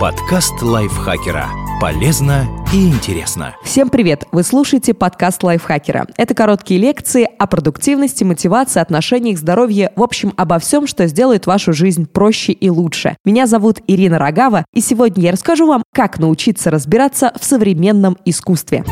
Подкаст лайфхакера. Полезно и интересно. Всем привет! Вы слушаете подкаст лайфхакера. Это короткие лекции о продуктивности, мотивации, отношениях, здоровье, в общем, обо всем, что сделает вашу жизнь проще и лучше. Меня зовут Ирина Рогава, и сегодня я расскажу вам, как научиться разбираться в современном искусстве.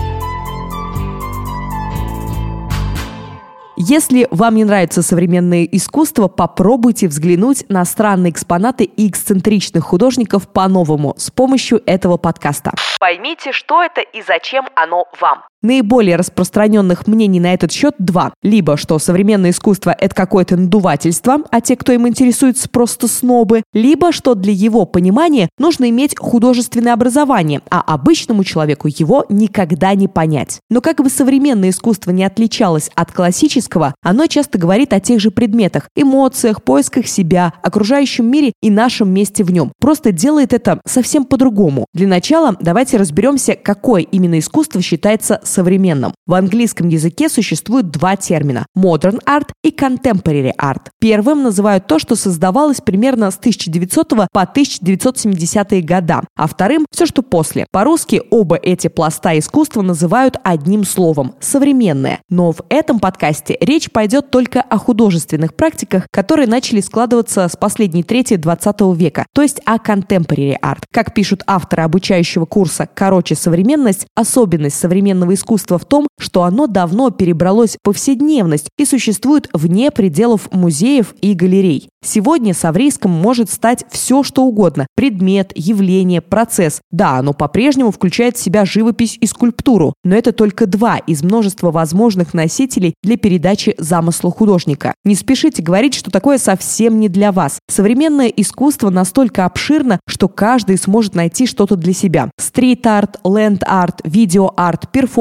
Если вам не нравится современное искусство, попробуйте взглянуть на странные экспонаты и эксцентричных художников по-новому с помощью этого подкаста. Поймите, что это и зачем оно вам. Наиболее распространенных мнений на этот счет два. Либо, что современное искусство – это какое-то надувательство, а те, кто им интересуется, просто снобы. Либо, что для его понимания нужно иметь художественное образование, а обычному человеку его никогда не понять. Но как бы современное искусство не отличалось от классического, оно часто говорит о тех же предметах, эмоциях, поисках себя, окружающем мире и нашем месте в нем. Просто делает это совсем по-другому. Для начала давайте разберемся, какое именно искусство считается современным. В английском языке существует два термина – modern art и contemporary art. Первым называют то, что создавалось примерно с 1900 по 1970-е года, а вторым – все, что после. По-русски оба эти пласта искусства называют одним словом – современное. Но в этом подкасте речь пойдет только о художественных практиках, которые начали складываться с последней трети 20 века, то есть о contemporary art. Как пишут авторы обучающего курса «Короче, современность», особенность современного искусства в том, что оно давно перебралось в повседневность и существует вне пределов музеев и галерей. Сегодня с Аврейском может стать все, что угодно – предмет, явление, процесс. Да, оно по-прежнему включает в себя живопись и скульптуру, но это только два из множества возможных носителей для передачи замысла художника. Не спешите говорить, что такое совсем не для вас. Современное искусство настолько обширно, что каждый сможет найти что-то для себя. Стрит-арт, ленд-арт, видео-арт, перформанс,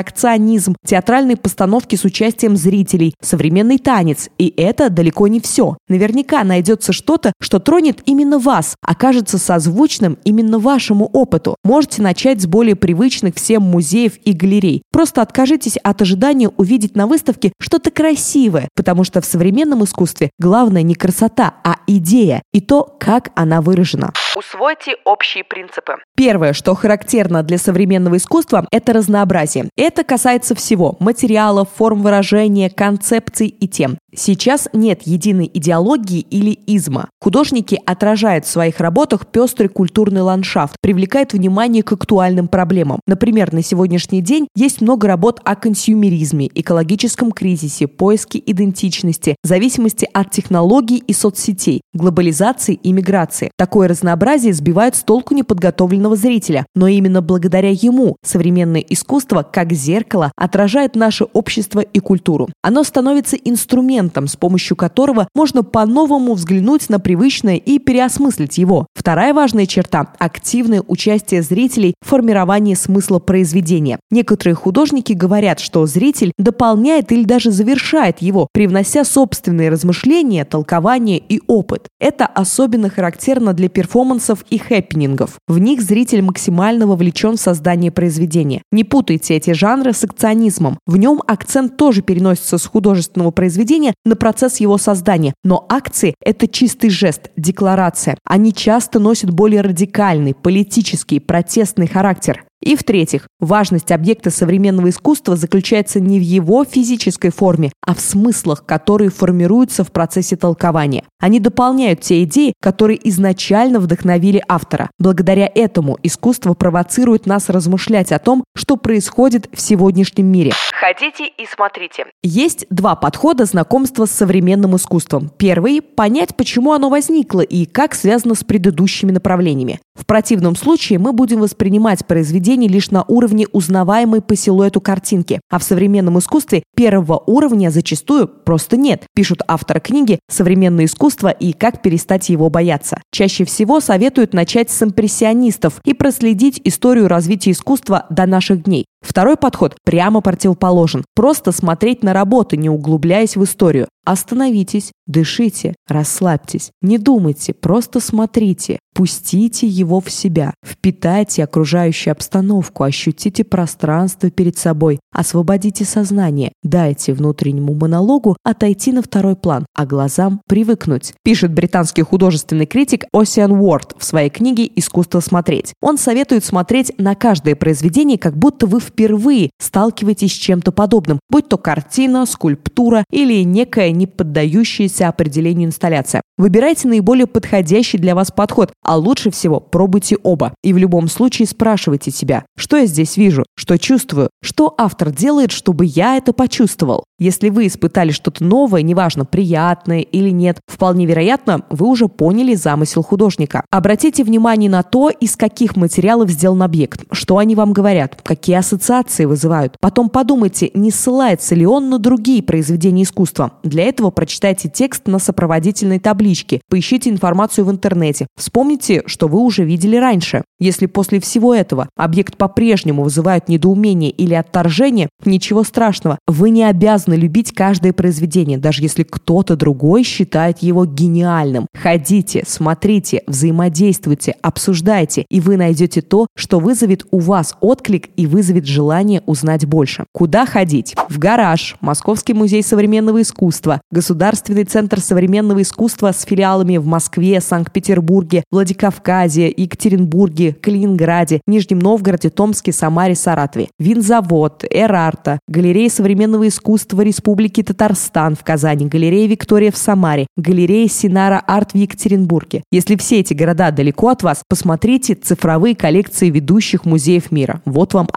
акционизм, театральные постановки с участием зрителей, современный танец. И это далеко не все. Наверняка найдется что-то, что тронет именно вас, окажется созвучным именно вашему опыту. Можете начать с более привычных всем музеев и галерей. Просто откажитесь от ожидания увидеть на выставке что-то красивое, потому что в современном искусстве главное не красота, а идея и то, как она выражена. Усвойте общие принципы. Первое, что характерно для современного искусства, это разнообразие. Это касается всего – материалов, форм выражения, концепций и тем. Сейчас нет единой идеологии или изма. Художники отражают в своих работах пестрый культурный ландшафт, привлекают внимание к актуальным проблемам. Например, на сегодняшний день есть много работ о консюмеризме, экологическом кризисе, поиске идентичности, зависимости от технологий и соцсетей, глобализации и миграции. Такое разнообразие сбивает с толку неподготовленного зрителя, но именно благодаря ему современное искусство, как зеркало, отражает наше общество и культуру. Оно становится инструментом, с помощью которого можно по-новому взглянуть на привычное и переосмыслить его. Вторая важная черта – активное участие зрителей в формировании смысла произведения. Некоторые художники говорят, что зритель дополняет или даже завершает его, привнося собственные размышления, толкования и опыт. Это особенно характерно для перформансов и хэппинингов. В них зритель максимально вовлечен в создание произведения. Не путайте эти жанры с акционизмом. В нем акцент тоже переносится с художественного произведения на процесс его создания. Но акции – это чистый жест, декларация. Они часто носят более радикальный, политический, протестный характер. И в-третьих, важность объекта современного искусства заключается не в его физической форме, а в смыслах, которые формируются в процессе толкования. Они дополняют те идеи, которые изначально вдохновили автора. Благодаря этому искусство провоцирует нас размышлять о том, что происходит в сегодняшнем мире. Ходите и смотрите. Есть два подхода знакомства с современным искусством. Первый – понять, почему оно возникло и как связано с предыдущими направлениями. В противном случае мы будем воспринимать произведение лишь на уровне узнаваемой по силуэту картинки, а в современном искусстве первого уровня зачастую просто нет, пишут авторы книги «Современное искусство и как перестать его бояться». Чаще всего советуют начать с импрессионистов и проследить историю развития искусства до наших дней. Второй подход прямо противоположен. Просто смотреть на работу, не углубляясь в историю. Остановитесь, дышите, расслабьтесь. Не думайте, просто смотрите. Пустите его в себя. Впитайте окружающую обстановку, ощутите пространство перед собой. Освободите сознание. Дайте внутреннему монологу отойти на второй план, а глазам привыкнуть. Пишет британский художественный критик Осиан Уорд в своей книге «Искусство смотреть». Он советует смотреть на каждое произведение, как будто вы впервые сталкиваетесь с чем-то подобным, будь то картина, скульптура или некая не поддающаяся определению инсталляция. Выбирайте наиболее подходящий для вас подход, а лучше всего пробуйте оба. И в любом случае спрашивайте себя, что я здесь вижу, что чувствую, что автор делает, чтобы я это почувствовал. Если вы испытали что-то новое, неважно, приятное или нет, вполне вероятно, вы уже поняли замысел художника. Обратите внимание на то, из каких материалов сделан объект, что они вам говорят, какие ассоциации вызывают. Потом подумайте, не ссылается ли он на другие произведения искусства. Для этого прочитайте текст на сопроводительной табличке, поищите информацию в интернете, вспомните, что вы уже видели раньше. Если после всего этого объект по-прежнему вызывает недоумение или отторжение, ничего страшного, вы не обязаны любить каждое произведение, даже если кто-то другой считает его гениальным. Ходите, смотрите, взаимодействуйте, обсуждайте, и вы найдете то, что вызовет у вас отклик и вызовет желание узнать больше. Куда ходить? В гараж, Московский музей современного искусства, Государственный центр современного искусства с филиалами в Москве, Санкт-Петербурге, Владикавказе, Екатеринбурге, Калининграде, Нижнем Новгороде, Томске, Самаре, Саратове. Винзавод, Эрарта, Галерея современного искусства Республики Татарстан в Казани, Галерея Виктория в Самаре, Галерея Синара Арт в Екатеринбурге. Если все эти города далеко от вас, посмотрите цифровые коллекции ведущих музеев мира. Вот вам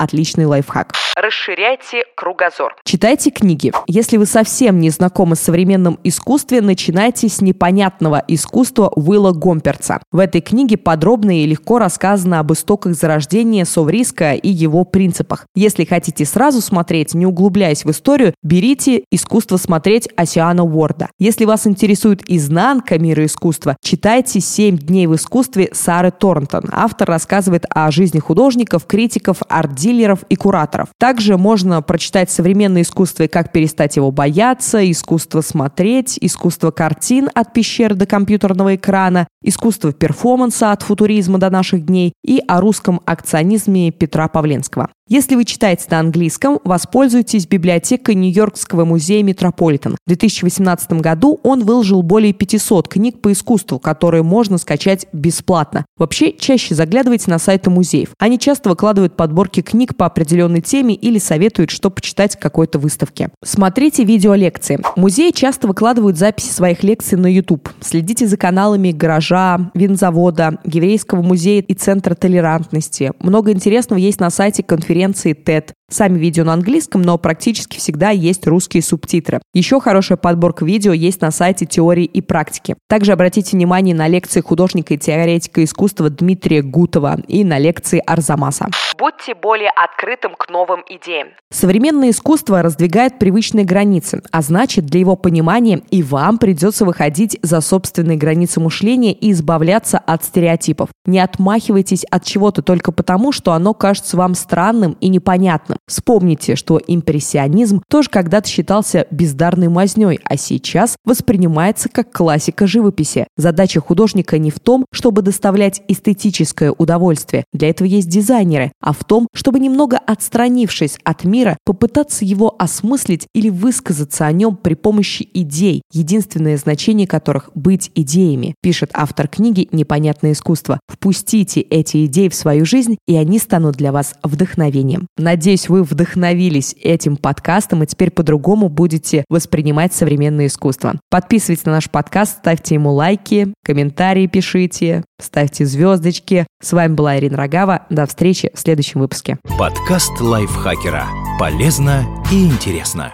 отличный лайфхак. Расширяйте кругозор. Читайте книги. Если вы совсем не знакомы с современным искусством, начинайте с непонятного искусства Уилла Гомперца. В этой книге подробно и легко рассказано об истоках зарождения Совриска и его принципах. Если хотите сразу смотреть, не углубляясь в историю, берите «Искусство смотреть» Осиана Уорда. Если вас интересует изнанка мира искусства, читайте «Семь дней в искусстве» Сары Торнтон. Автор рассказывает о жизни художников, критиков, арт-дилеров и кураторов. Также можно прочитать современное искусство и как перестать его бояться, искусство смотреть, искусство картин от пещеры до компьютерного экрана, искусство перформанса от футуризма до наших дней и о русском акционизме Петра Павленского. Если вы читаете на английском, воспользуйтесь библиотекой Нью-Йоркского музея Метрополитен. В 2018 году он выложил более 500 книг по искусству, которые можно скачать бесплатно. Вообще, чаще заглядывайте на сайты музеев. Они часто выкладывают подборки книг по определенной теме или советуют, что почитать в какой-то выставке. Смотрите видеолекции. Музеи часто выкладывают записи своих лекций на YouTube. Следите за каналами гаража, винзавода, еврейского музея и центра толерантности. Много интересного есть на сайте конференции конференции TED. Сами видео на английском, но практически всегда есть русские субтитры. Еще хорошая подборка видео есть на сайте теории и практики. Также обратите внимание на лекции художника и теоретика искусства Дмитрия Гутова и на лекции Арзамаса. Будьте более открытым к новым идеям. Современное искусство раздвигает привычные границы, а значит, для его понимания и вам придется выходить за собственные границы мышления и избавляться от стереотипов. Не отмахивайтесь от чего-то только потому, что оно кажется вам странным и непонятным. Вспомните, что импрессионизм тоже когда-то считался бездарной мазней, а сейчас воспринимается как классика живописи. Задача художника не в том, чтобы доставлять эстетическое удовольствие. Для этого есть дизайнеры, а в том, чтобы немного отстранившись от мира, попытаться его осмыслить или высказаться о нем при помощи идей, единственное значение которых – быть идеями, пишет автор книги «Непонятное искусство». Впустите эти идеи в свою жизнь, и они станут для вас вдохновением. Надеюсь, вы вдохновились этим подкастом и теперь по-другому будете воспринимать современное искусство. Подписывайтесь на наш подкаст, ставьте ему лайки, комментарии пишите, ставьте звездочки. С вами была Ирина Рогава. До встречи в следующем выпуске. Подкаст лайфхакера. Полезно и интересно.